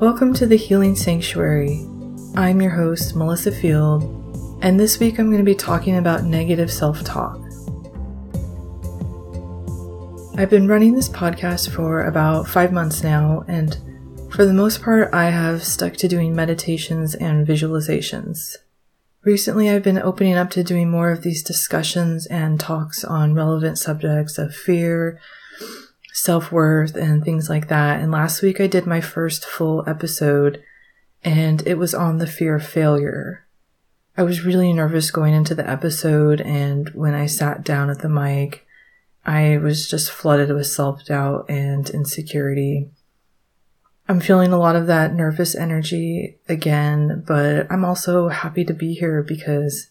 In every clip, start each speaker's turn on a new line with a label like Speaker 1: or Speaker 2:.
Speaker 1: Welcome to the Healing Sanctuary. I'm your host, Melissa Field, and this week I'm going to be talking about negative self talk. I've been running this podcast for about five months now, and for the most part, I have stuck to doing meditations and visualizations. Recently, I've been opening up to doing more of these discussions and talks on relevant subjects of fear, self worth, and things like that. And last week, I did my first full episode, and it was on the fear of failure. I was really nervous going into the episode, and when I sat down at the mic, I was just flooded with self doubt and insecurity. I'm feeling a lot of that nervous energy again, but I'm also happy to be here because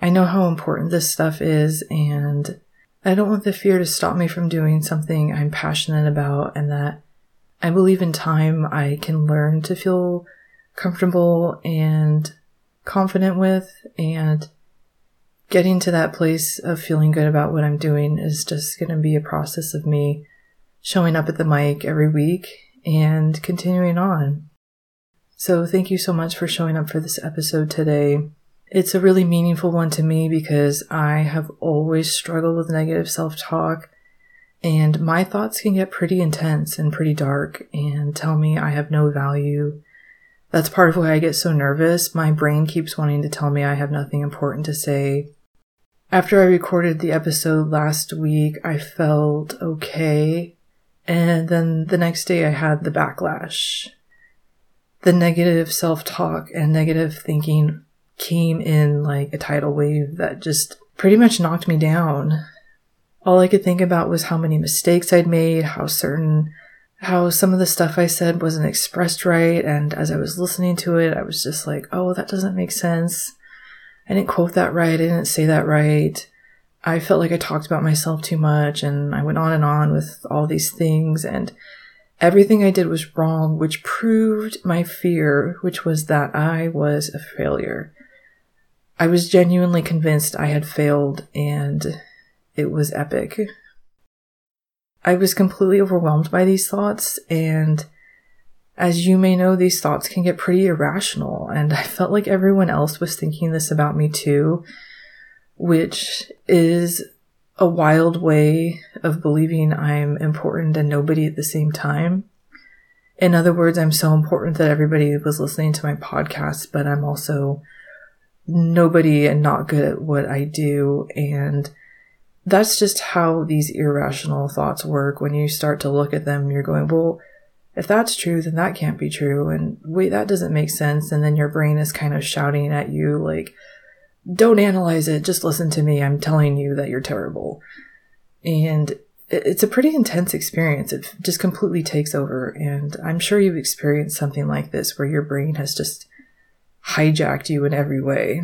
Speaker 1: I know how important this stuff is and I don't want the fear to stop me from doing something I'm passionate about and that I believe in time I can learn to feel comfortable and confident with and getting to that place of feeling good about what I'm doing is just going to be a process of me showing up at the mic every week and continuing on. So, thank you so much for showing up for this episode today. It's a really meaningful one to me because I have always struggled with negative self talk, and my thoughts can get pretty intense and pretty dark and tell me I have no value. That's part of why I get so nervous. My brain keeps wanting to tell me I have nothing important to say. After I recorded the episode last week, I felt okay and then the next day I had the backlash. The negative self talk and negative thinking came in like a tidal wave that just pretty much knocked me down. All I could think about was how many mistakes I'd made, how certain, how some of the stuff I said wasn't expressed right. And as I was listening to it, I was just like, oh, that doesn't make sense. I didn't quote that right. I didn't say that right. I felt like I talked about myself too much and I went on and on with all these things and everything I did was wrong, which proved my fear, which was that I was a failure. I was genuinely convinced I had failed and it was epic. I was completely overwhelmed by these thoughts and as you may know, these thoughts can get pretty irrational and I felt like everyone else was thinking this about me too which is a wild way of believing I'm important and nobody at the same time. In other words, I'm so important that everybody was listening to my podcast, but I'm also nobody and not good at what I do. And that's just how these irrational thoughts work. When you start to look at them, you're going, well, if that's true, then that can't be true. And wait, that doesn't make sense. And then your brain is kind of shouting at you, like, don't analyze it, just listen to me. I'm telling you that you're terrible. And it's a pretty intense experience. It just completely takes over. And I'm sure you've experienced something like this where your brain has just hijacked you in every way.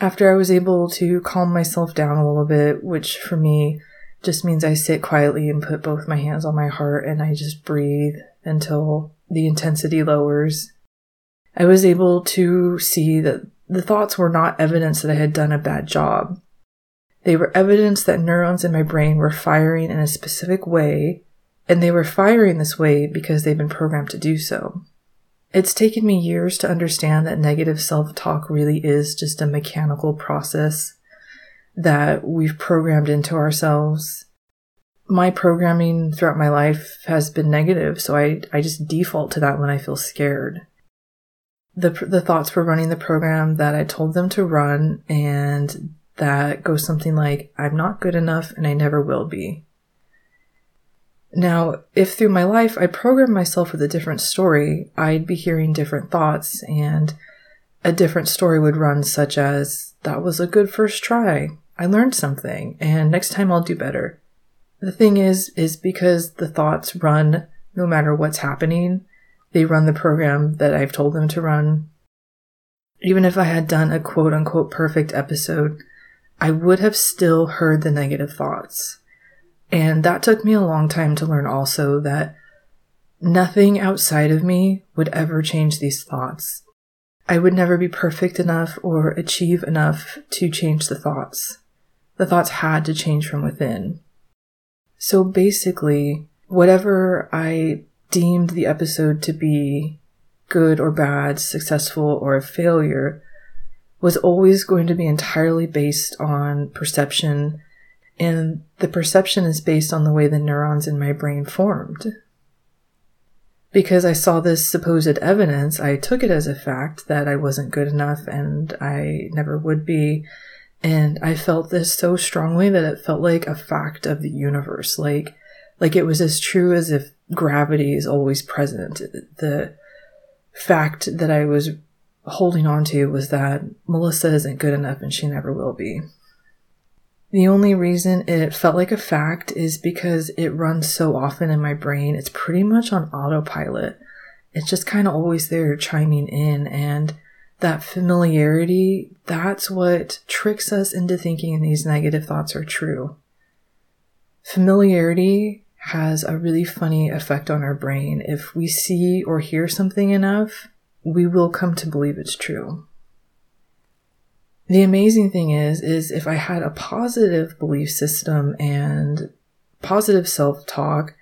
Speaker 1: After I was able to calm myself down a little bit, which for me just means I sit quietly and put both my hands on my heart and I just breathe until the intensity lowers. I was able to see that the thoughts were not evidence that I had done a bad job. They were evidence that neurons in my brain were firing in a specific way, and they were firing this way because they've been programmed to do so. It's taken me years to understand that negative self talk really is just a mechanical process that we've programmed into ourselves. My programming throughout my life has been negative, so I, I just default to that when I feel scared the the thoughts were running the program that I told them to run, and that goes something like, "I'm not good enough, and I never will be." Now, if through my life I programmed myself with a different story, I'd be hearing different thoughts, and a different story would run, such as, "That was a good first try. I learned something, and next time I'll do better." The thing is, is because the thoughts run no matter what's happening, they run the program that I've told them to run. Even if I had done a quote unquote perfect episode, I would have still heard the negative thoughts. And that took me a long time to learn also that nothing outside of me would ever change these thoughts. I would never be perfect enough or achieve enough to change the thoughts. The thoughts had to change from within. So basically, whatever I deemed the episode to be good or bad, successful or a failure, was always going to be entirely based on perception, and the perception is based on the way the neurons in my brain formed. Because I saw this supposed evidence, I took it as a fact that I wasn't good enough and I never would be. And I felt this so strongly that it felt like a fact of the universe. Like, like it was as true as if gravity is always present. The fact that I was holding on to was that Melissa isn't good enough and she never will be. The only reason it felt like a fact is because it runs so often in my brain. It's pretty much on autopilot. It's just kind of always there chiming in and that familiarity, that's what tricks us into thinking these negative thoughts are true. Familiarity has a really funny effect on our brain. If we see or hear something enough, we will come to believe it's true. The amazing thing is, is if I had a positive belief system and positive self-talk,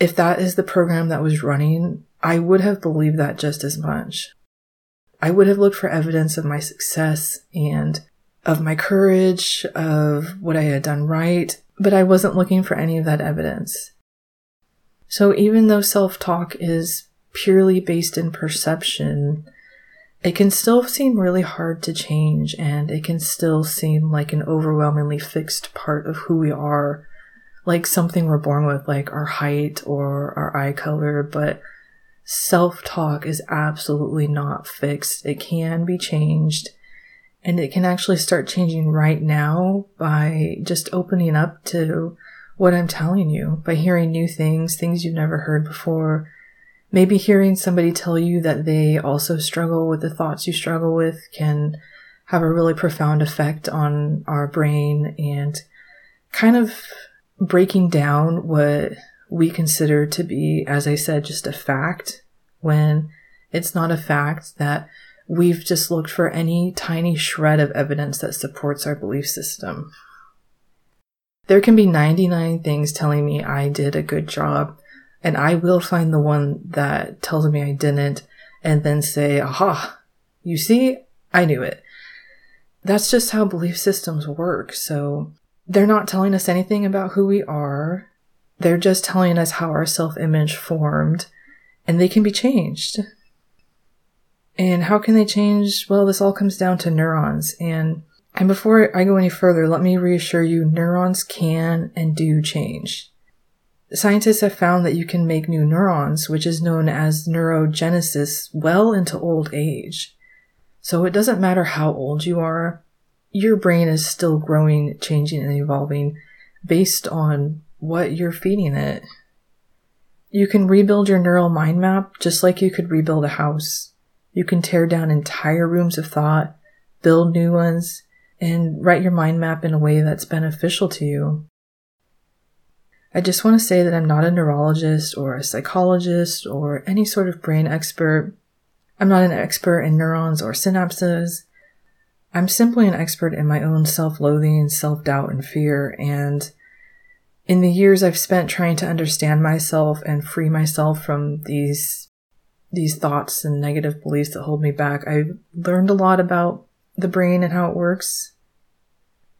Speaker 1: if that is the program that was running, I would have believed that just as much. I would have looked for evidence of my success and of my courage, of what I had done right, but I wasn't looking for any of that evidence. So even though self-talk is purely based in perception, it can still seem really hard to change and it can still seem like an overwhelmingly fixed part of who we are, like something we're born with, like our height or our eye color, but self talk is absolutely not fixed. It can be changed and it can actually start changing right now by just opening up to what I'm telling you, by hearing new things, things you've never heard before, Maybe hearing somebody tell you that they also struggle with the thoughts you struggle with can have a really profound effect on our brain and kind of breaking down what we consider to be, as I said, just a fact when it's not a fact that we've just looked for any tiny shred of evidence that supports our belief system. There can be 99 things telling me I did a good job and I will find the one that tells me I didn't and then say, aha, you see, I knew it. That's just how belief systems work. So they're not telling us anything about who we are. They're just telling us how our self image formed and they can be changed. And how can they change? Well, this all comes down to neurons. And, and before I go any further, let me reassure you, neurons can and do change. Scientists have found that you can make new neurons, which is known as neurogenesis, well into old age. So it doesn't matter how old you are, your brain is still growing, changing, and evolving based on what you're feeding it. You can rebuild your neural mind map just like you could rebuild a house. You can tear down entire rooms of thought, build new ones, and write your mind map in a way that's beneficial to you. I just want to say that I'm not a neurologist or a psychologist or any sort of brain expert. I'm not an expert in neurons or synapses. I'm simply an expert in my own self loathing, self doubt, and fear. And in the years I've spent trying to understand myself and free myself from these, these thoughts and negative beliefs that hold me back, I've learned a lot about the brain and how it works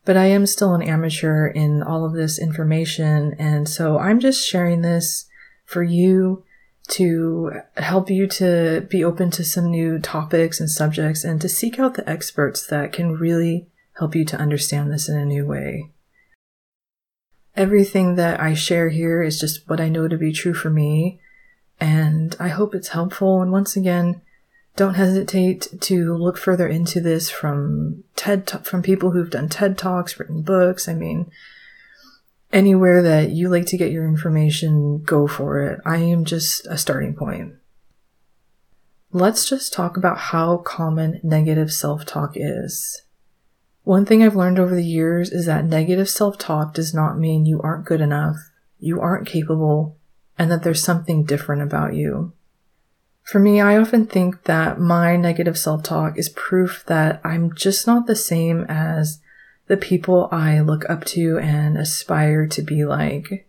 Speaker 1: but I am still an amateur in all of this information. And so I'm just sharing this for you to help you to be open to some new topics and subjects and to seek out the experts that can really help you to understand this in a new way. Everything that I share here is just what I know to be true for me, and I hope it's helpful. And once again, don't hesitate to look further into this from TED from people who've done TED Talks, written books. I mean, anywhere that you like to get your information, go for it. I am just a starting point. Let's just talk about how common negative self-talk is. One thing I've learned over the years is that negative self-talk does not mean you aren't good enough, you aren't capable, and that there's something different about you. For me, I often think that my negative self talk is proof that I'm just not the same as the people I look up to and aspire to be like.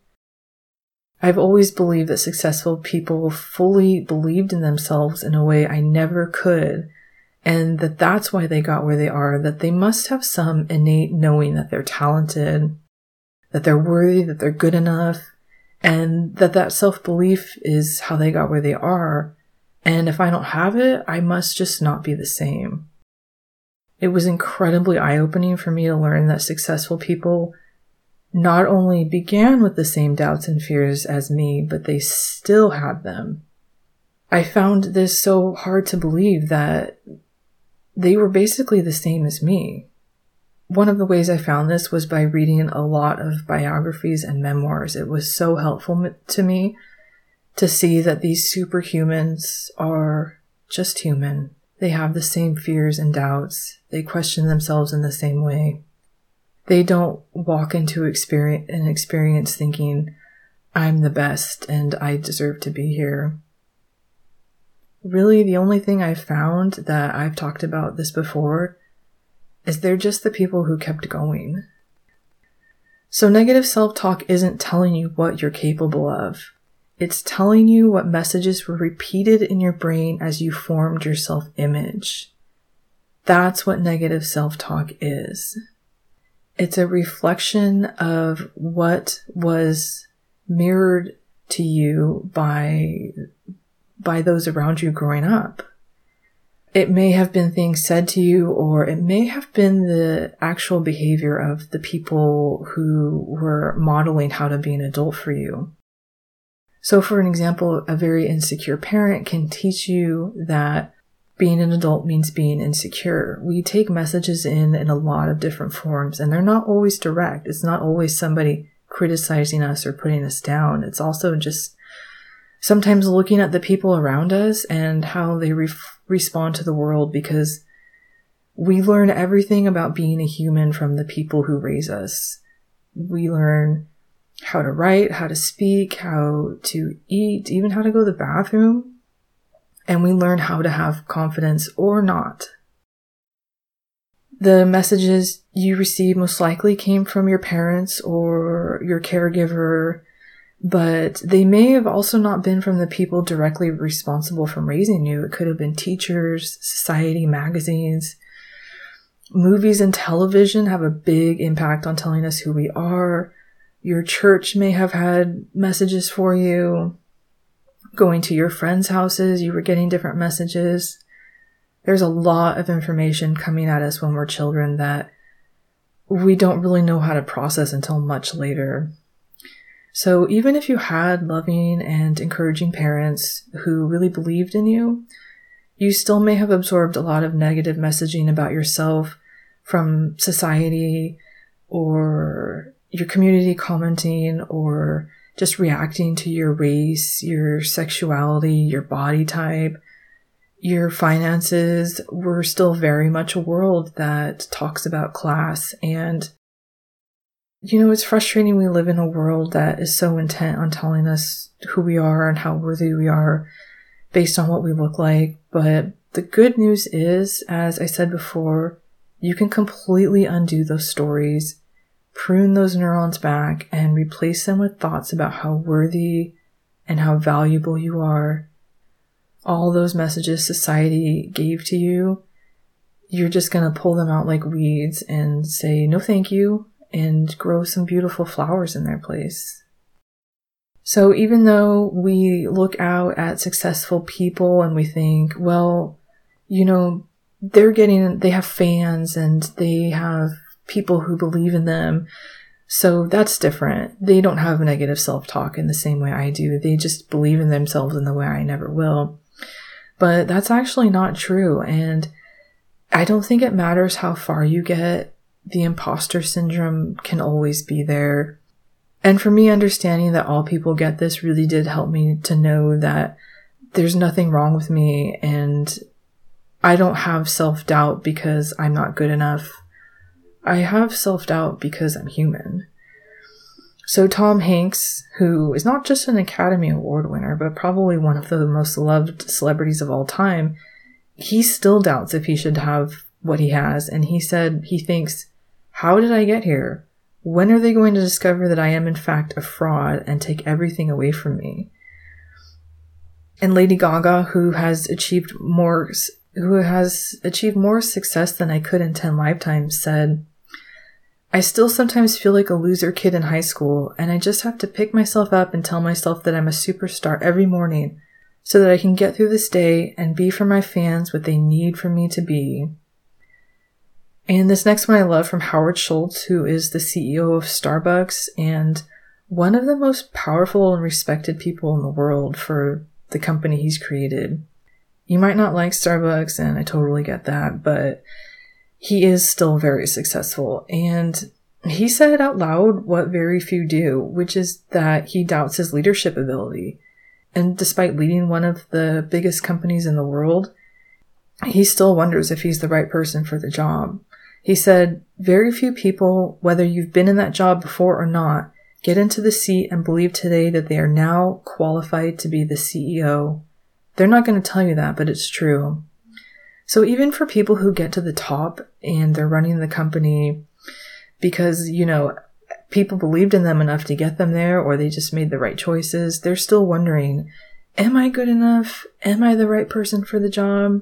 Speaker 1: I've always believed that successful people fully believed in themselves in a way I never could, and that that's why they got where they are, that they must have some innate knowing that they're talented, that they're worthy, that they're good enough, and that that self-belief is how they got where they are. And if I don't have it, I must just not be the same. It was incredibly eye-opening for me to learn that successful people not only began with the same doubts and fears as me, but they still had them. I found this so hard to believe that they were basically the same as me. One of the ways I found this was by reading a lot of biographies and memoirs. It was so helpful to me to see that these superhumans are just human. They have the same fears and doubts. They question themselves in the same way. They don't walk into experience an experience thinking, I'm the best and I deserve to be here. Really, the only thing I've found that I've talked about this before is they're just the people who kept going. So negative self-talk isn't telling you what you're capable of. It's telling you what messages were repeated in your brain as you formed your self-image. That's what negative self-talk is. It's a reflection of what was mirrored to you by, by those around you growing up. It may have been things said to you, or it may have been the actual behavior of the people who were modeling how to be an adult for you. So, for an example, a very insecure parent can teach you that being an adult means being insecure. We take messages in in a lot of different forms and they're not always direct. It's not always somebody criticizing us or putting us down. It's also just sometimes looking at the people around us and how they re- respond to the world because we learn everything about being a human from the people who raise us. We learn how to write, how to speak, how to eat, even how to go to the bathroom and we learn how to have confidence or not. The messages you receive most likely came from your parents or your caregiver, but they may have also not been from the people directly responsible for raising you. It could have been teachers, society, magazines. Movies and television have a big impact on telling us who we are. Your church may have had messages for you going to your friends' houses, you were getting different messages. There's a lot of information coming at us when we're children that we don't really know how to process until much later. So even if you had loving and encouraging parents who really believed in you, you still may have absorbed a lot of negative messaging about yourself from society or your community commenting or just reacting to your race, your sexuality, your body type, your finances. We're still very much a world that talks about class. And, you know, it's frustrating we live in a world that is so intent on telling us who we are and how worthy we are based on what we look like. But the good news is, as I said before, you can completely undo those stories prune those neurons back and replace them with thoughts about how worthy and how valuable you are. All those messages society gave to you, you're just going to pull them out like weeds and say, no, thank you, and grow some beautiful flowers in their place. So even though we look out at successful people and we think, well, you know, they're getting, they have fans and they have people who believe in them. So that's different. They don't have negative self talk in the same way I do. They just believe in themselves in the way I never will. But that's actually not true. And I don't think it matters how far you get. The imposter syndrome can always be there. And for me, understanding that all people get this really did help me to know that there's nothing wrong with me and I don't have self doubt because I'm not good enough I have self doubt because I'm human. So, Tom Hanks, who is not just an Academy Award winner, but probably one of the most loved celebrities of all time, he still doubts if he should have what he has. And he said he thinks, How did I get here? When are they going to discover that I am in fact a fraud and take everything away from me? And Lady Gaga, who has achieved more, who has achieved more success than I could in 10 lifetimes, said, I still sometimes feel like a loser kid in high school, and I just have to pick myself up and tell myself that I'm a superstar every morning so that I can get through this day and be for my fans what they need for me to be. And this next one I love from Howard Schultz, who is the CEO of Starbucks and one of the most powerful and respected people in the world for the company he's created. You might not like Starbucks, and I totally get that, but he is still very successful. And he said out loud what very few do, which is that he doubts his leadership ability. And despite leading one of the biggest companies in the world, he still wonders if he's the right person for the job. He said, Very few people, whether you've been in that job before or not, get into the seat and believe today that they are now qualified to be the CEO. They're not going to tell you that, but it's true. So even for people who get to the top and they're running the company because, you know, people believed in them enough to get them there or they just made the right choices, they're still wondering, am I good enough? Am I the right person for the job?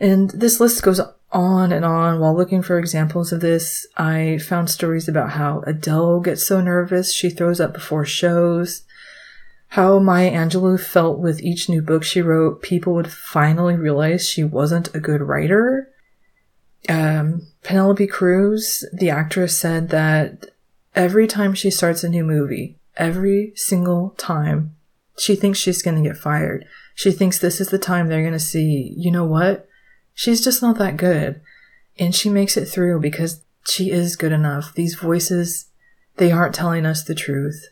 Speaker 1: And this list goes on and on. While looking for examples of this, I found stories about how Adele gets so nervous she throws up before shows how Maya Angelou felt with each new book she wrote, people would finally realize she wasn't a good writer. Um, Penelope Cruz, the actress, said that every time she starts a new movie, every single time, she thinks she's going to get fired. She thinks this is the time they're going to see, you know what? She's just not that good. And she makes it through because she is good enough. These voices, they aren't telling us the truth.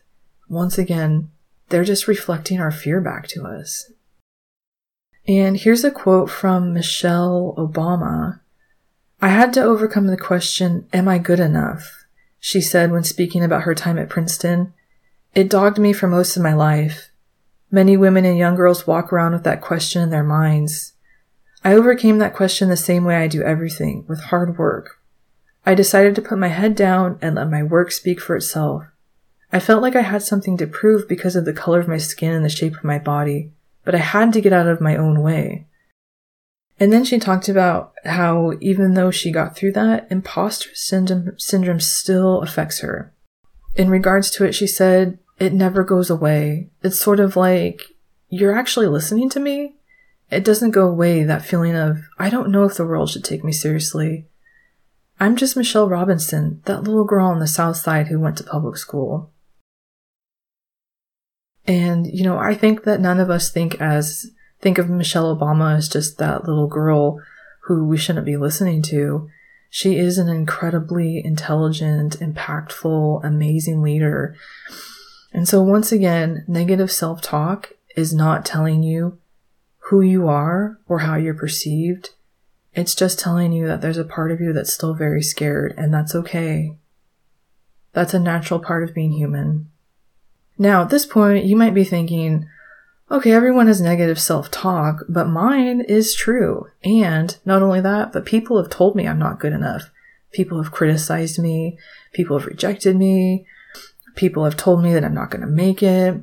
Speaker 1: Once again, they're just reflecting our fear back to us. And here's a quote from Michelle Obama. I had to overcome the question, Am I good enough? She said when speaking about her time at Princeton. It dogged me for most of my life. Many women and young girls walk around with that question in their minds. I overcame that question the same way I do everything, with hard work. I decided to put my head down and let my work speak for itself. I felt like I had something to prove because of the color of my skin and the shape of my body, but I had to get out of my own way. And then she talked about how even though she got through that, imposter syndrome, syndrome still affects her. In regards to it, she said, it never goes away. It's sort of like, you're actually listening to me? It doesn't go away, that feeling of, I don't know if the world should take me seriously. I'm just Michelle Robinson, that little girl on the south side who went to public school. And, you know, I think that none of us think as, think of Michelle Obama as just that little girl who we shouldn't be listening to. She is an incredibly intelligent, impactful, amazing leader. And so once again, negative self-talk is not telling you who you are or how you're perceived. It's just telling you that there's a part of you that's still very scared and that's okay. That's a natural part of being human. Now, at this point, you might be thinking, okay, everyone has negative self talk, but mine is true. And not only that, but people have told me I'm not good enough. People have criticized me. People have rejected me. People have told me that I'm not going to make it.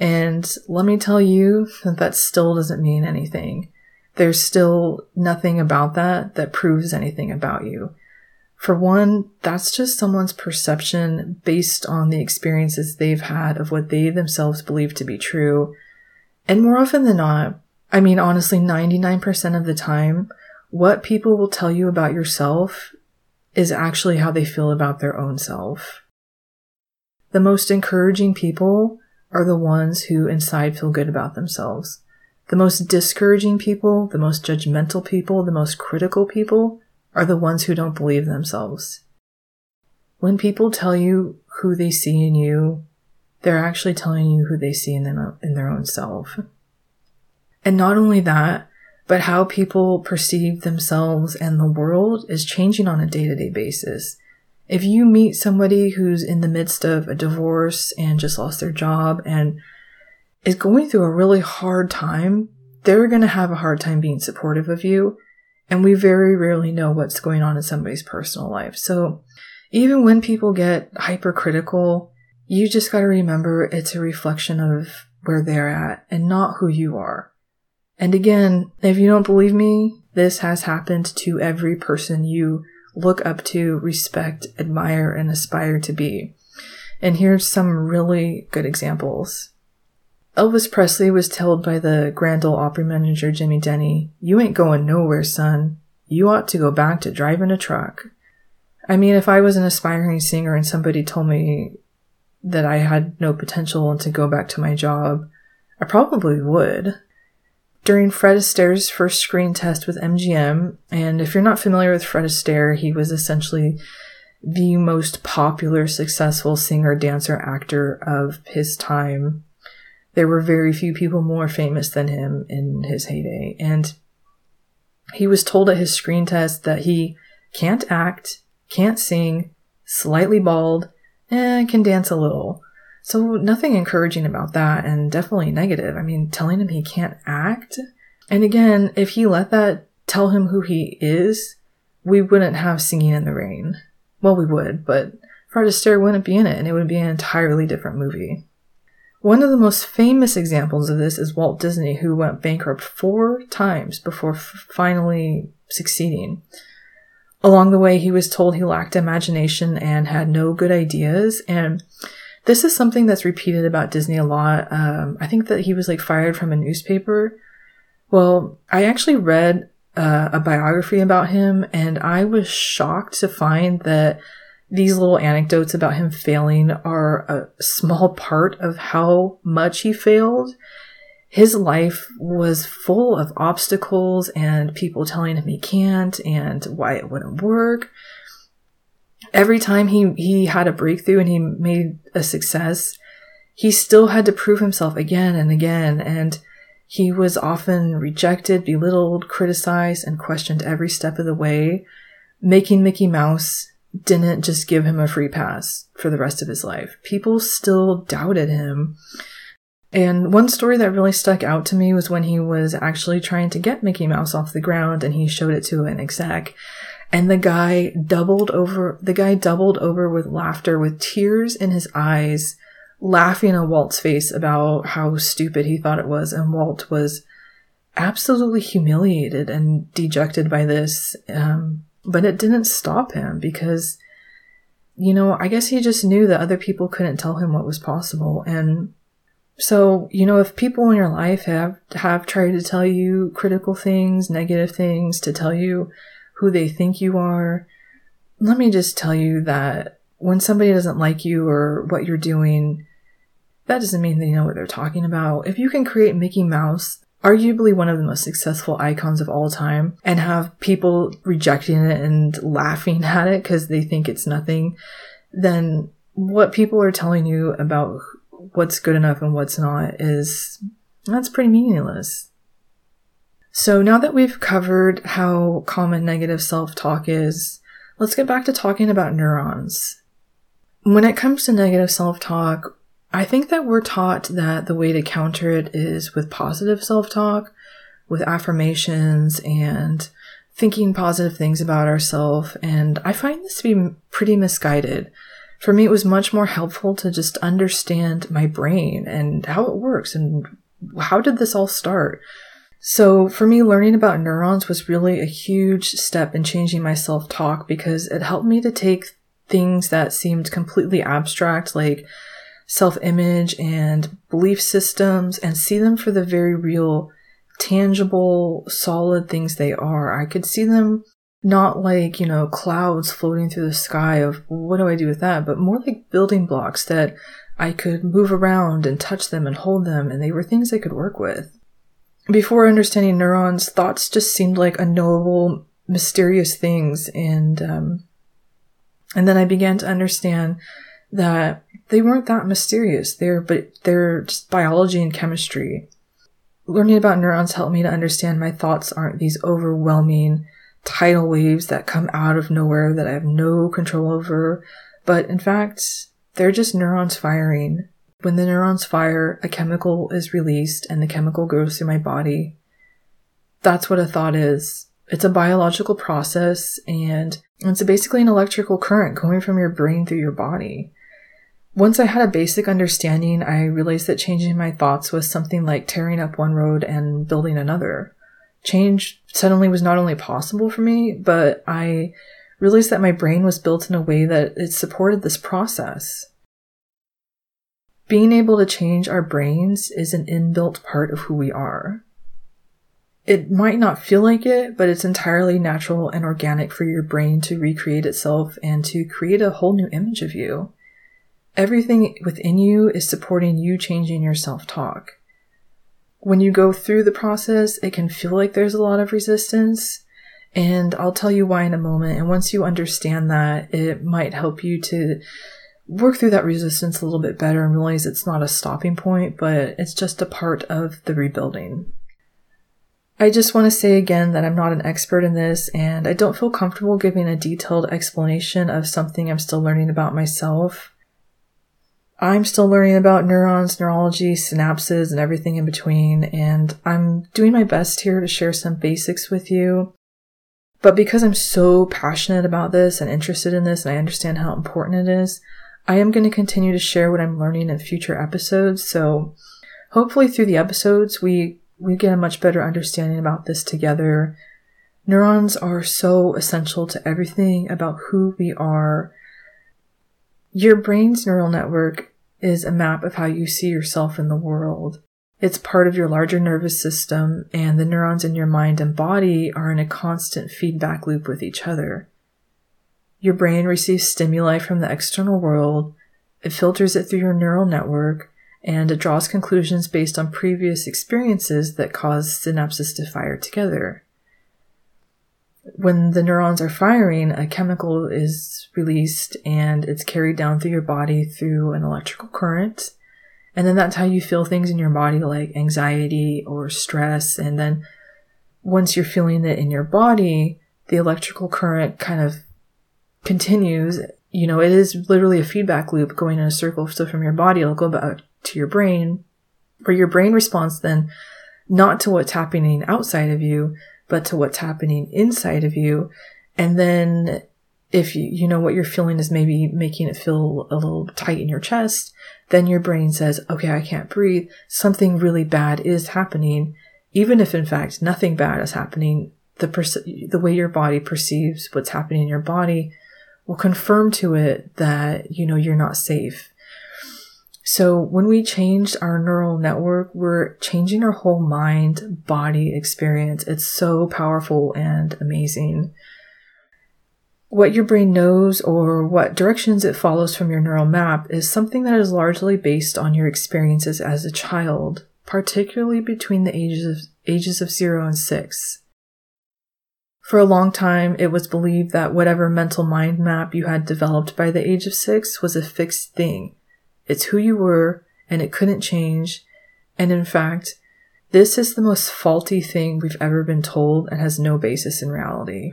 Speaker 1: And let me tell you that that still doesn't mean anything. There's still nothing about that that proves anything about you. For one, that's just someone's perception based on the experiences they've had of what they themselves believe to be true. And more often than not, I mean, honestly, 99% of the time, what people will tell you about yourself is actually how they feel about their own self. The most encouraging people are the ones who inside feel good about themselves. The most discouraging people, the most judgmental people, the most critical people are the ones who don't believe themselves. When people tell you who they see in you, they're actually telling you who they see in them in their own self. And not only that, but how people perceive themselves and the world is changing on a day-to-day basis. If you meet somebody who's in the midst of a divorce and just lost their job and is going through a really hard time, they're going to have a hard time being supportive of you and we very rarely know what's going on in somebody's personal life. So even when people get hypercritical, you just got to remember it's a reflection of where they're at and not who you are. And again, if you don't believe me, this has happened to every person you look up to, respect, admire, and aspire to be. And here's some really good examples. Elvis Presley was told by the Grand Ole Opry manager Jimmy Denny, You ain't going nowhere, son. You ought to go back to driving a truck. I mean, if I was an aspiring singer and somebody told me that I had no potential and to go back to my job, I probably would. During Fred Astaire's first screen test with MGM, and if you're not familiar with Fred Astaire, he was essentially the most popular, successful singer, dancer, actor of his time. There were very few people more famous than him in his heyday. And he was told at his screen test that he can't act, can't sing, slightly bald, and can dance a little. So nothing encouraging about that and definitely negative. I mean, telling him he can't act. And again, if he let that tell him who he is, we wouldn't have Singing in the Rain. Well, we would, but Fred Astaire wouldn't be in it, and it would be an entirely different movie. One of the most famous examples of this is Walt Disney, who went bankrupt four times before f- finally succeeding. Along the way, he was told he lacked imagination and had no good ideas, and this is something that's repeated about Disney a lot. Um, I think that he was like fired from a newspaper. Well, I actually read uh, a biography about him, and I was shocked to find that these little anecdotes about him failing are a small part of how much he failed. His life was full of obstacles and people telling him he can't and why it wouldn't work. Every time he, he had a breakthrough and he made a success, he still had to prove himself again and again. And he was often rejected, belittled, criticized, and questioned every step of the way, making Mickey Mouse didn't just give him a free pass for the rest of his life. People still doubted him. And one story that really stuck out to me was when he was actually trying to get Mickey Mouse off the ground and he showed it to an exec. And the guy doubled over, the guy doubled over with laughter with tears in his eyes laughing at Walt's face about how stupid he thought it was, and Walt was absolutely humiliated and dejected by this. Um, but it didn't stop him because, you know, I guess he just knew that other people couldn't tell him what was possible. And so, you know, if people in your life have, have tried to tell you critical things, negative things, to tell you who they think you are, let me just tell you that when somebody doesn't like you or what you're doing, that doesn't mean they know what they're talking about. If you can create Mickey Mouse, arguably one of the most successful icons of all time, and have people rejecting it and laughing at it because they think it's nothing, then what people are telling you about what's good enough and what's not is that's pretty meaningless. So now that we've covered how common negative self-talk is, let's get back to talking about neurons. When it comes to negative self talk, I think that we're taught that the way to counter it is with positive self talk, with affirmations and thinking positive things about ourselves. And I find this to be pretty misguided. For me, it was much more helpful to just understand my brain and how it works and how did this all start. So for me, learning about neurons was really a huge step in changing my self talk because it helped me to take things that seemed completely abstract, like self image and belief systems, and see them for the very real, tangible, solid things they are. I could see them not like, you know, clouds floating through the sky of what do I do with that, but more like building blocks that I could move around and touch them and hold them, and they were things I could work with. Before understanding neurons, thoughts just seemed like unknowable, mysterious things, and um, and then I began to understand that they weren't that mysterious. They're, but they're just biology and chemistry. Learning about neurons helped me to understand my thoughts aren't these overwhelming tidal waves that come out of nowhere that I have no control over, but in fact, they're just neurons firing. When the neurons fire, a chemical is released and the chemical goes through my body. That's what a thought is. It's a biological process and It's basically an electrical current going from your brain through your body. Once I had a basic understanding, I realized that changing my thoughts was something like tearing up one road and building another. Change suddenly was not only possible for me, but I realized that my brain was built in a way that it supported this process. Being able to change our brains is an inbuilt part of who we are. It might not feel like it, but it's entirely natural and organic for your brain to recreate itself and to create a whole new image of you. Everything within you is supporting you changing your self talk. When you go through the process, it can feel like there's a lot of resistance, and I'll tell you why in a moment. And once you understand that, it might help you to work through that resistance a little bit better and realize it's not a stopping point, but it's just a part of the rebuilding. I just want to say again that I'm not an expert in this and I don't feel comfortable giving a detailed explanation of something I'm still learning about myself. I'm still learning about neurons, neurology, synapses, and everything in between, and I'm doing my best here to share some basics with you. But because I'm so passionate about this and interested in this, and I understand how important it is, I am going to continue to share what I'm learning in future episodes. So hopefully through the episodes, we, we get a much better understanding about this together. Neurons are so essential to everything about who we are. Your brain's neural network is a map of how you see yourself in the world. It's part of your larger nervous system, and the neurons in your mind and body are in a constant feedback loop with each other. Your brain receives stimuli from the external world, it filters it through your neural network, and it draws conclusions based on previous experiences that cause synapses to fire together. When the neurons are firing, a chemical is released and it's carried down through your body through an electrical current. And then that's how you feel things in your body like anxiety or stress. And then once you're feeling it in your body, the electrical current kind of continues, you know, it is literally a feedback loop going in a circle. So from your body, it'll go back to your brain, where your brain responds then not to what's happening outside of you, but to what's happening inside of you. And then if you, you know what you're feeling is maybe making it feel a little tight in your chest, then your brain says, okay, I can't breathe. Something really bad is happening. Even if in fact nothing bad is happening, the, the way your body perceives what's happening in your body will confirm to it that, you know, you're not safe. So when we change our neural network, we're changing our whole mind body experience. It's so powerful and amazing. What your brain knows or what directions it follows from your neural map is something that is largely based on your experiences as a child, particularly between the ages of, ages of 0 and 6. For a long time, it was believed that whatever mental mind map you had developed by the age of six was a fixed thing. It's who you were, and it couldn't change. And in fact, this is the most faulty thing we've ever been told and has no basis in reality.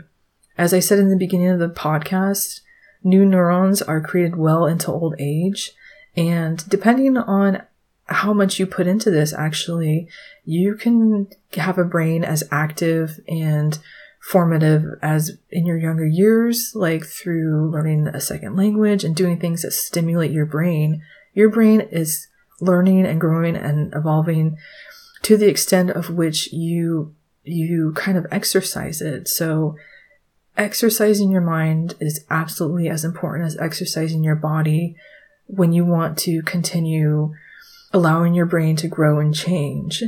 Speaker 1: As I said in the beginning of the podcast, new neurons are created well into old age. And depending on how much you put into this, actually, you can have a brain as active and formative as in your younger years, like through learning a second language and doing things that stimulate your brain. Your brain is learning and growing and evolving to the extent of which you you kind of exercise it. So exercising your mind is absolutely as important as exercising your body when you want to continue allowing your brain to grow and change.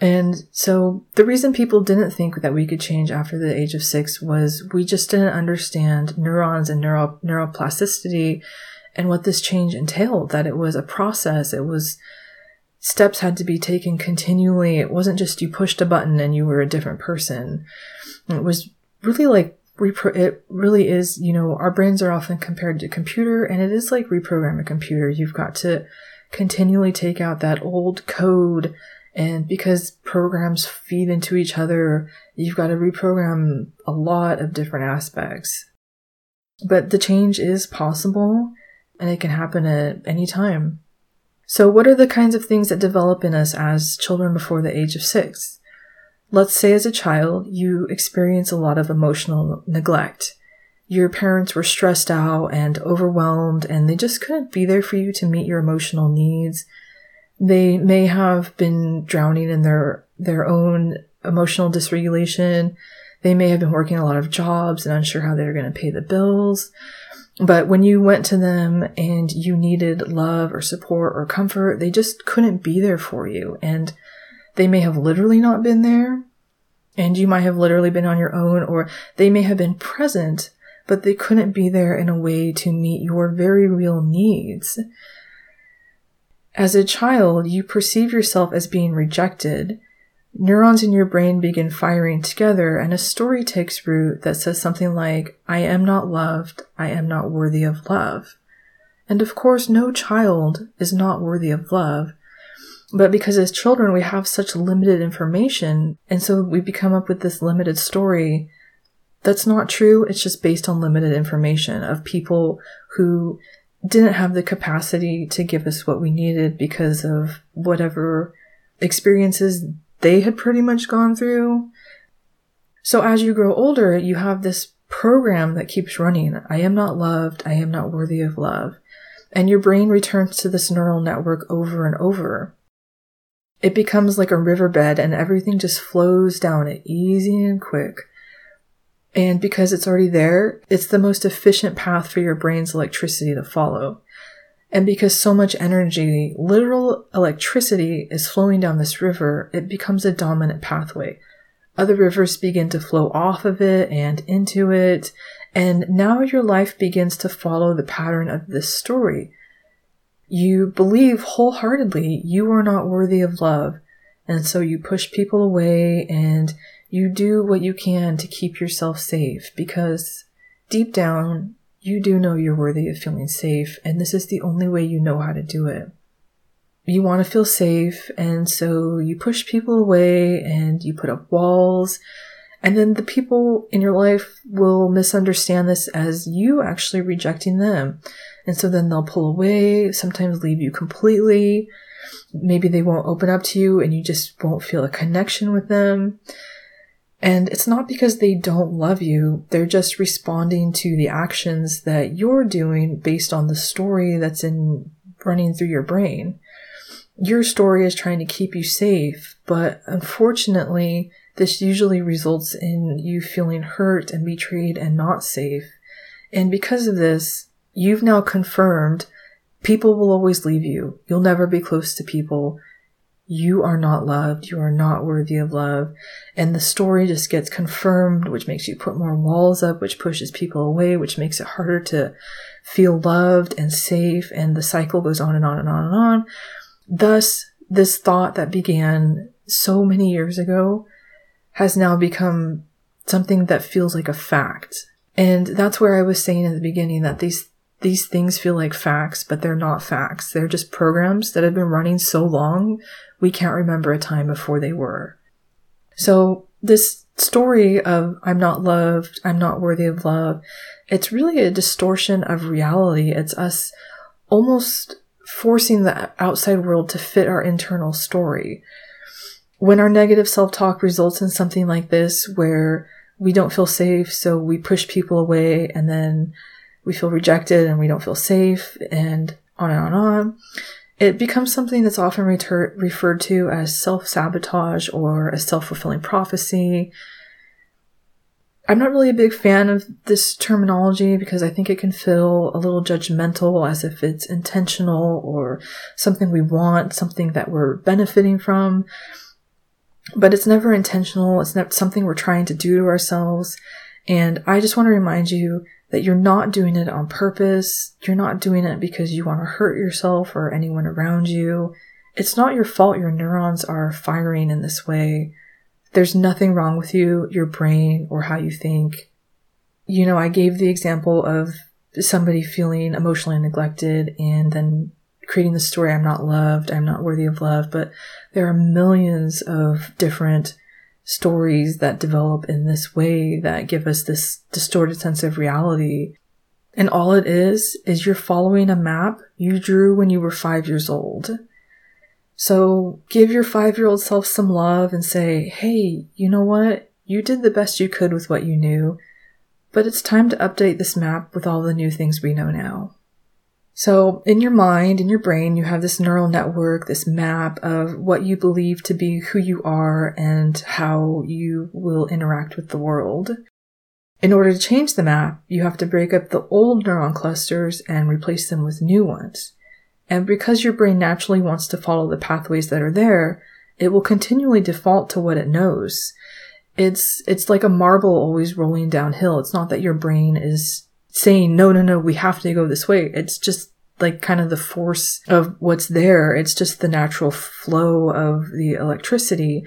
Speaker 1: And so the reason people didn't think that we could change after the age of six was we just didn't understand neurons and neuro, neuroplasticity and what this change entailed, that it was a process. It was steps had to be taken continually. It wasn't just you pushed a button and you were a different person. It was really like repro- it really is, you know, our brains are often compared to computer and it is like reprogram a computer. You've got to continually take out that old code and because programs feed into each other, you've got to reprogram a lot of different aspects. But the change is possible and it can happen at any time. So what are the kinds of things that develop in us as children before the age of six? Let's say as a child, you experience a lot of emotional neglect. your parents were stressed out and overwhelmed and they just couldn't be there for you to meet your emotional needs. They may have been drowning in their, their own emotional dysregulation. They may have been working a lot of jobs and unsure how they're going to pay the bills. But when you went to them and you needed love or support or comfort, they just couldn't be there for you. And they may have literally not been there. And you might have literally been on your own, or they may have been present, but they couldn't be there in a way to meet your very real needs. As a child, you perceive yourself as being rejected neurons in your brain begin firing together and a story takes root that says something like, I am not loved, I am not worthy of love. And of course, no child is not worthy of love. But because as children we have such limited information, and so we become up with this limited story that's not true. It's just based on limited information of people who didn't have the capacity to give us what we needed because of whatever experiences they had pretty much gone through. So as you grow older, you have this program that keeps running. I am not loved. I am not worthy of love. And your brain returns to this neural network over and over. It becomes like a riverbed and everything just flows down it easy and quick. And because it's already there, it's the most efficient path for your brain's electricity to follow. And because so much energy, literal electricity, is flowing down this river, it becomes a dominant pathway. Other rivers begin to flow off of it and into it, and now your life begins to follow the pattern of this story. You believe wholeheartedly you are not worthy of love, and so you push people away and you do what you can to keep yourself safe because deep down you do know you're worthy of feeling safe, and this is the only way you know how to do it. You want to feel safe, and so you push people away and you put up walls, and then the people in your life will misunderstand this as you actually rejecting them. And so then they'll pull away, sometimes leave you completely. Maybe they won't open up to you and you just won't feel a connection with them. And it's not because they don't love you, they're just responding to the actions that you're doing based on the story that's in running through your brain. Your story is trying to keep you safe, but unfortunately, this usually results in you feeling hurt and betrayed and not safe. And because of this, you've now confirmed people will always leave you. You'll never be close to people you are not loved, you are not worthy of love. And the story just gets confirmed, which makes you put more walls up, which pushes people away, which makes it harder to feel loved and safe. And the cycle goes on and on and on and on. Thus, this thought that began so many years ago has now become something that feels like a fact. And that's where I was saying in the beginning that these these things feel like facts, but they're not facts. They're just programs that have been running so long we can't remember a time before they were. So this story of I'm not loved, I'm not worthy of love, it's really a distortion of reality. It's us almost forcing the outside world to fit our internal story. When our negative self-talk results in something like this, where we don't feel safe, so we push people away and then we feel rejected and we don't feel safe and on and on and on it becomes something that's often reter- referred to as self sabotage or a self fulfilling prophecy. I'm not really a big fan of this terminology because I think it can feel a little judgmental as if it's intentional or something we want, something that we're benefiting from. But it's never intentional. It's not something we're trying to do to ourselves. And I just want to remind you that you're not doing it on purpose. You're not doing it because you want to hurt yourself or anyone around you. It's not your fault your neurons are firing in this way. There's nothing wrong with you, your brain, or how you think. You know, I gave the example of somebody feeling emotionally neglected and then creating the story, I'm not loved, I'm not worthy of love, but there are millions of different stories that develop in this way that give us this distorted sense of reality. And all it is, is you're following a map you drew when you were five years old. So give your five year old self some love and say, hey, you know what? You did the best you could with what you knew, but it's time to update this map with all the new things we know now. So, in your mind, in your brain, you have this neural network, this map of what you believe to be who you are and how you will interact with the world. In order to change the map, you have to break up the old neuron clusters and replace them with new ones. And because your brain naturally wants to follow the pathways that are there, it will continually default to what it knows. It's, it's like a marble always rolling downhill. It's not that your brain is saying, no, no, no, we have to go this way. It's just like kind of the force of what's there. It's just the natural flow of the electricity.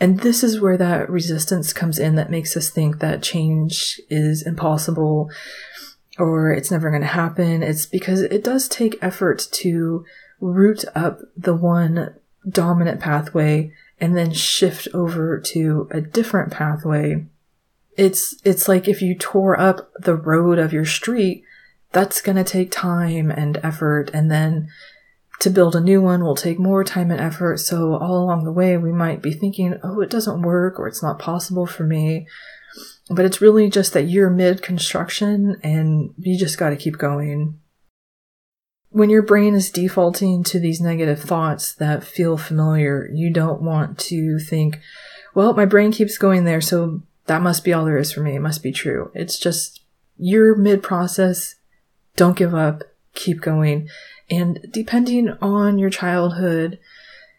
Speaker 1: And this is where that resistance comes in that makes us think that change is impossible or it's never going to happen. It's because it does take effort to root up the one dominant pathway and then shift over to a different pathway it's it's like if you tore up the road of your street that's going to take time and effort. And then to build a new one will take more time and effort. So all along the way we might be thinking oh it doesn't work or it's not possible for me. But it's really just that you're mid construction and you just got to keep going. When your brain is defaulting to these negative thoughts that feel familiar you don't want to think well my brain keeps going there so that must be all there is for me. It must be true. It's just you're mid process. Don't give up. Keep going. And depending on your childhood,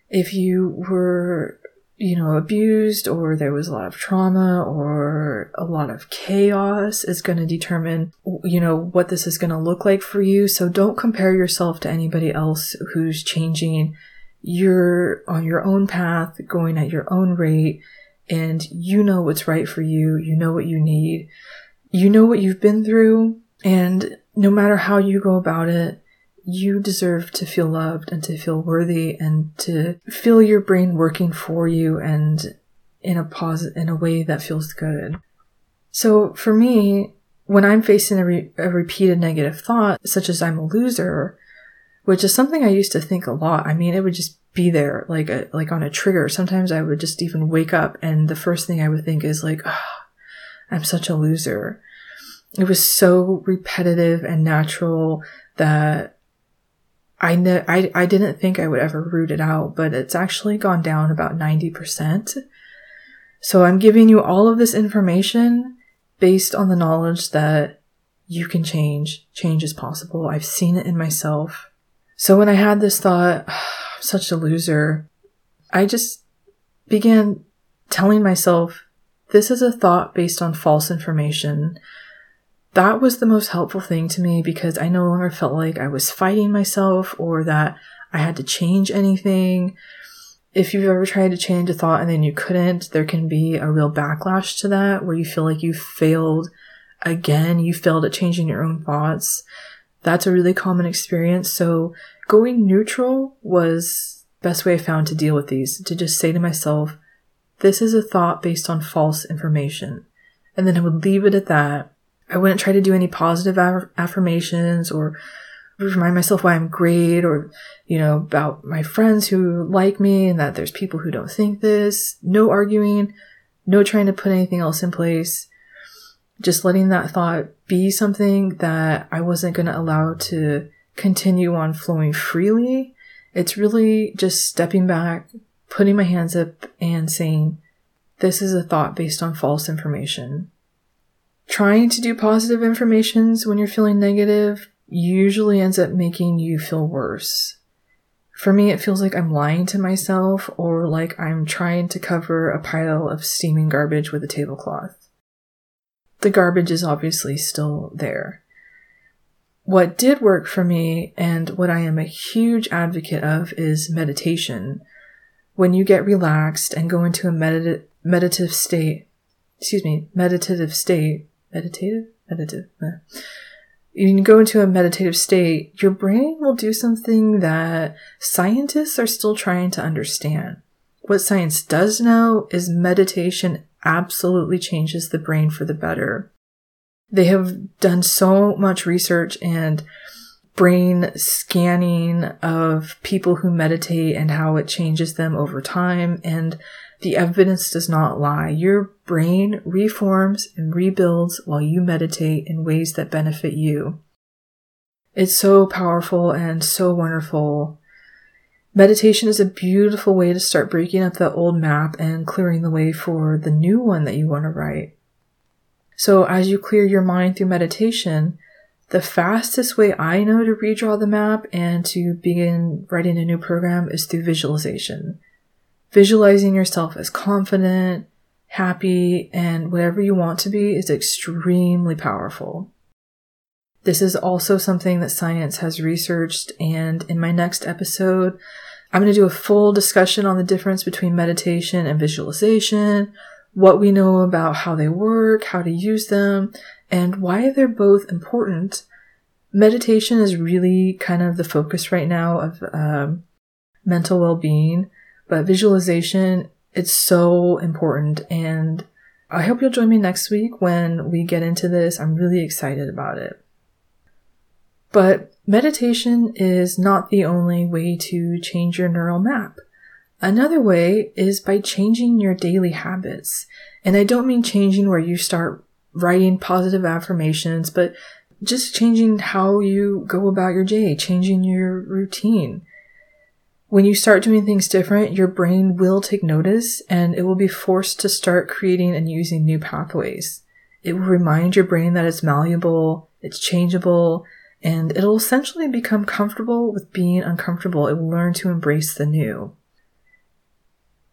Speaker 1: if you were, you know, abused or there was a lot of trauma or a lot of chaos is going to determine, you know, what this is going to look like for you. So don't compare yourself to anybody else who's changing. You're on your own path, going at your own rate and you know what's right for you. You know what you need. You know what you've been through. And no matter how you go about it, you deserve to feel loved and to feel worthy and to feel your brain working for you and in a posit- in a way that feels good. So for me, when I'm facing a, re- a repeated negative thought, such as I'm a loser, which is something I used to think a lot. I mean, it would just be there like a, like on a trigger. Sometimes I would just even wake up and the first thing I would think is like, oh, I'm such a loser. It was so repetitive and natural that I know I, I didn't think I would ever root it out, but it's actually gone down about 90%. So I'm giving you all of this information based on the knowledge that you can change. Change is possible. I've seen it in myself. So when I had this thought, "I'm such a loser. I just began telling myself, this is a thought based on false information. That was the most helpful thing to me because I no longer felt like I was fighting myself or that I had to change anything. If you've ever tried to change a thought and then you couldn't, there can be a real backlash to that where you feel like you failed again, you failed at changing your own thoughts. That's a really common experience. So going neutral was best way I found to deal with these, to just say to myself, this is a thought based on false information. And then I would leave it at that. I wouldn't try to do any positive affirmations or remind myself why I'm great or, you know, about my friends who like me and that there's people who don't think this. No arguing, no trying to put anything else in place. Just letting that thought be something that I wasn't going to allow to continue on flowing freely. It's really just stepping back, putting my hands up and saying, this is a thought based on false information. Trying to do positive affirmations when you're feeling negative usually ends up making you feel worse. For me, it feels like I'm lying to myself or like I'm trying to cover a pile of steaming garbage with a tablecloth. The garbage is obviously still there. What did work for me and what I am a huge advocate of is meditation. When you get relaxed and go into a medita- meditative state, excuse me, meditative state, meditative, meditative, eh. you go into a meditative state, your brain will do something that scientists are still trying to understand. What science does know is meditation absolutely changes the brain for the better. They have done so much research and brain scanning of people who meditate and how it changes them over time. And the evidence does not lie. Your brain reforms and rebuilds while you meditate in ways that benefit you. It's so powerful and so wonderful. Meditation is a beautiful way to start breaking up the old map and clearing the way for the new one that you want to write. So as you clear your mind through meditation, the fastest way I know to redraw the map and to begin writing a new program is through visualization. Visualizing yourself as confident, happy, and whatever you want to be is extremely powerful. This is also something that science has researched, and in my next episode, I'm going to do a full discussion on the difference between meditation and visualization, what we know about how they work, how to use them, and why they're both important. Meditation is really kind of the focus right now of um, mental well-being, but visualization it's so important and I hope you'll join me next week when we get into this. I'm really excited about it. But meditation is not the only way to change your neural map. Another way is by changing your daily habits. And I don't mean changing where you start writing positive affirmations, but just changing how you go about your day, changing your routine. When you start doing things different, your brain will take notice and it will be forced to start creating and using new pathways. It will remind your brain that it's malleable, it's changeable, and it'll essentially become comfortable with being uncomfortable. It will learn to embrace the new.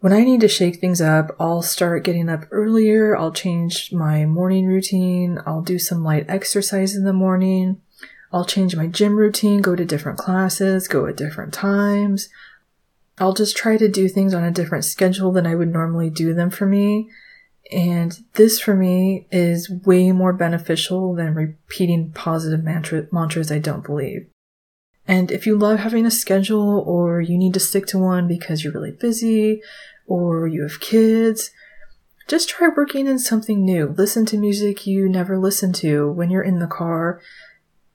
Speaker 1: When I need to shake things up, I'll start getting up earlier. I'll change my morning routine. I'll do some light exercise in the morning. I'll change my gym routine, go to different classes, go at different times. I'll just try to do things on a different schedule than I would normally do them for me. And this for me is way more beneficial than repeating positive mantra- mantras I don't believe. And if you love having a schedule or you need to stick to one because you're really busy or you have kids, just try working in something new. Listen to music you never listen to when you're in the car.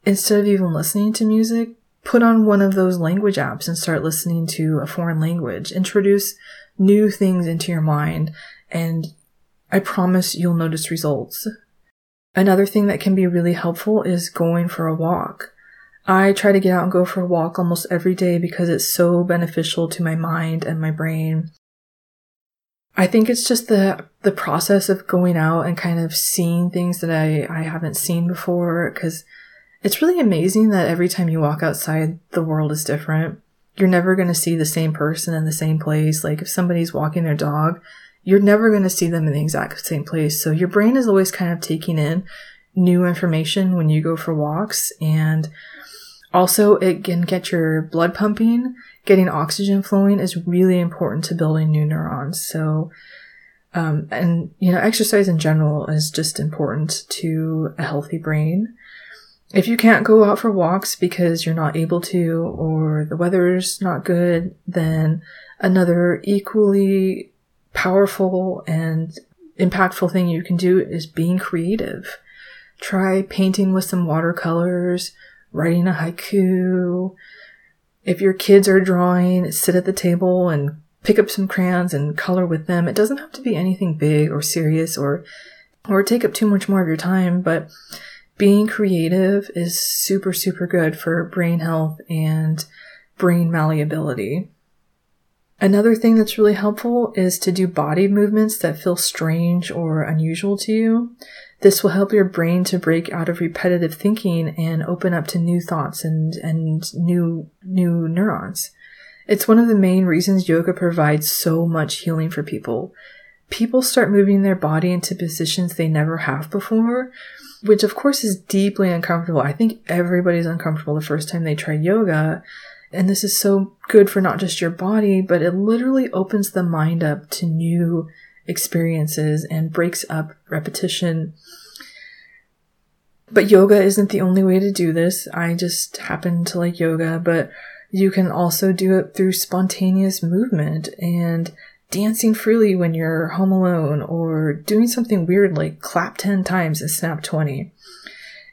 Speaker 1: Instead of even listening to music, put on one of those language apps and start listening to a foreign language. Introduce new things into your mind, and I promise you'll notice results. Another thing that can be really helpful is going for a walk. I try to get out and go for a walk almost every day because it's so beneficial to my mind and my brain. I think it's just the the process of going out and kind of seeing things that I, I haven't seen before because it's really amazing that every time you walk outside, the world is different. You're never going to see the same person in the same place. Like if somebody's walking their dog, you're never going to see them in the exact same place. So your brain is always kind of taking in new information when you go for walks and also it can get your blood pumping getting oxygen flowing is really important to building new neurons. So, um, and you know, exercise in general is just important to a healthy brain. If you can't go out for walks because you're not able to or the weather's not good, then another equally powerful and impactful thing you can do is being creative. Try painting with some watercolors, writing a haiku, if your kids are drawing, sit at the table and pick up some crayons and color with them. It doesn't have to be anything big or serious or or take up too much more of your time, but being creative is super super good for brain health and brain malleability. Another thing that's really helpful is to do body movements that feel strange or unusual to you. This will help your brain to break out of repetitive thinking and open up to new thoughts and, and new, new neurons. It's one of the main reasons yoga provides so much healing for people. People start moving their body into positions they never have before, which of course is deeply uncomfortable. I think everybody's uncomfortable the first time they try yoga. And this is so good for not just your body, but it literally opens the mind up to new experiences and breaks up repetition. But yoga isn't the only way to do this. I just happen to like yoga, but you can also do it through spontaneous movement and dancing freely when you're home alone or doing something weird like clap 10 times and snap 20.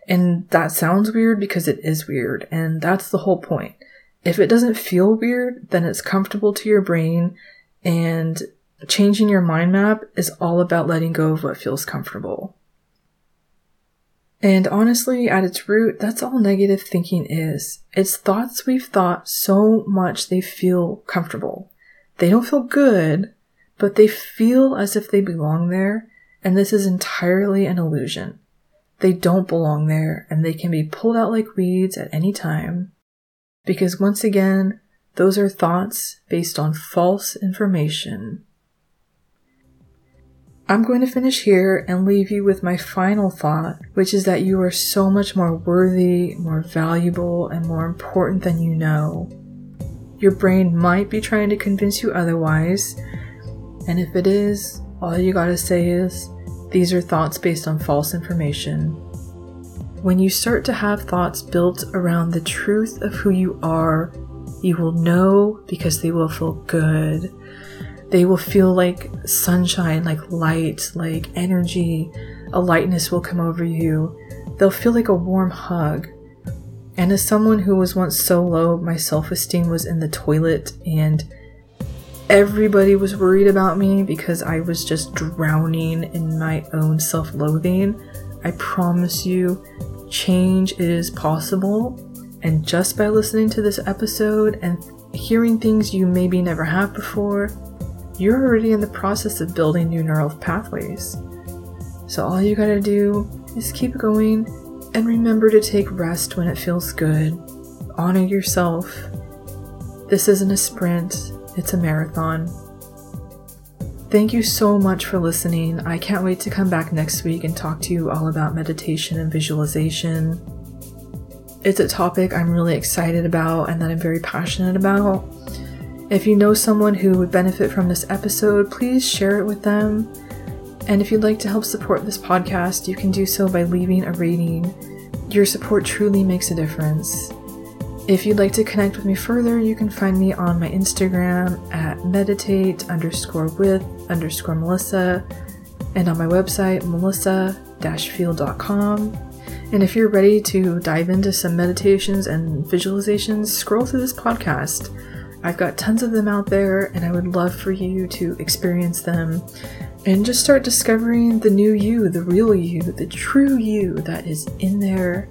Speaker 1: And that sounds weird because it is weird, and that's the whole point. If it doesn't feel weird, then it's comfortable to your brain, and changing your mind map is all about letting go of what feels comfortable. And honestly, at its root, that's all negative thinking is. It's thoughts we've thought so much they feel comfortable. They don't feel good, but they feel as if they belong there, and this is entirely an illusion. They don't belong there, and they can be pulled out like weeds at any time. Because once again, those are thoughts based on false information. I'm going to finish here and leave you with my final thought, which is that you are so much more worthy, more valuable, and more important than you know. Your brain might be trying to convince you otherwise, and if it is, all you gotta say is, these are thoughts based on false information. When you start to have thoughts built around the truth of who you are, you will know because they will feel good. They will feel like sunshine, like light, like energy. A lightness will come over you. They'll feel like a warm hug. And as someone who was once so low, my self esteem was in the toilet, and everybody was worried about me because I was just drowning in my own self loathing. I promise you, change is possible. And just by listening to this episode and hearing things you maybe never have before, you're already in the process of building new neural pathways. So all you gotta do is keep going and remember to take rest when it feels good. Honor yourself. This isn't a sprint, it's a marathon. Thank you so much for listening. I can't wait to come back next week and talk to you all about meditation and visualization. It's a topic I'm really excited about and that I'm very passionate about. If you know someone who would benefit from this episode, please share it with them. And if you'd like to help support this podcast, you can do so by leaving a rating. Your support truly makes a difference. If you'd like to connect with me further, you can find me on my Instagram at meditate underscore with underscore Melissa and on my website, melissa-field.com. And if you're ready to dive into some meditations and visualizations, scroll through this podcast. I've got tons of them out there, and I would love for you to experience them and just start discovering the new you, the real you, the true you that is in there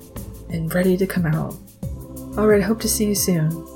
Speaker 1: and ready to come out. Alright, hope to see you soon.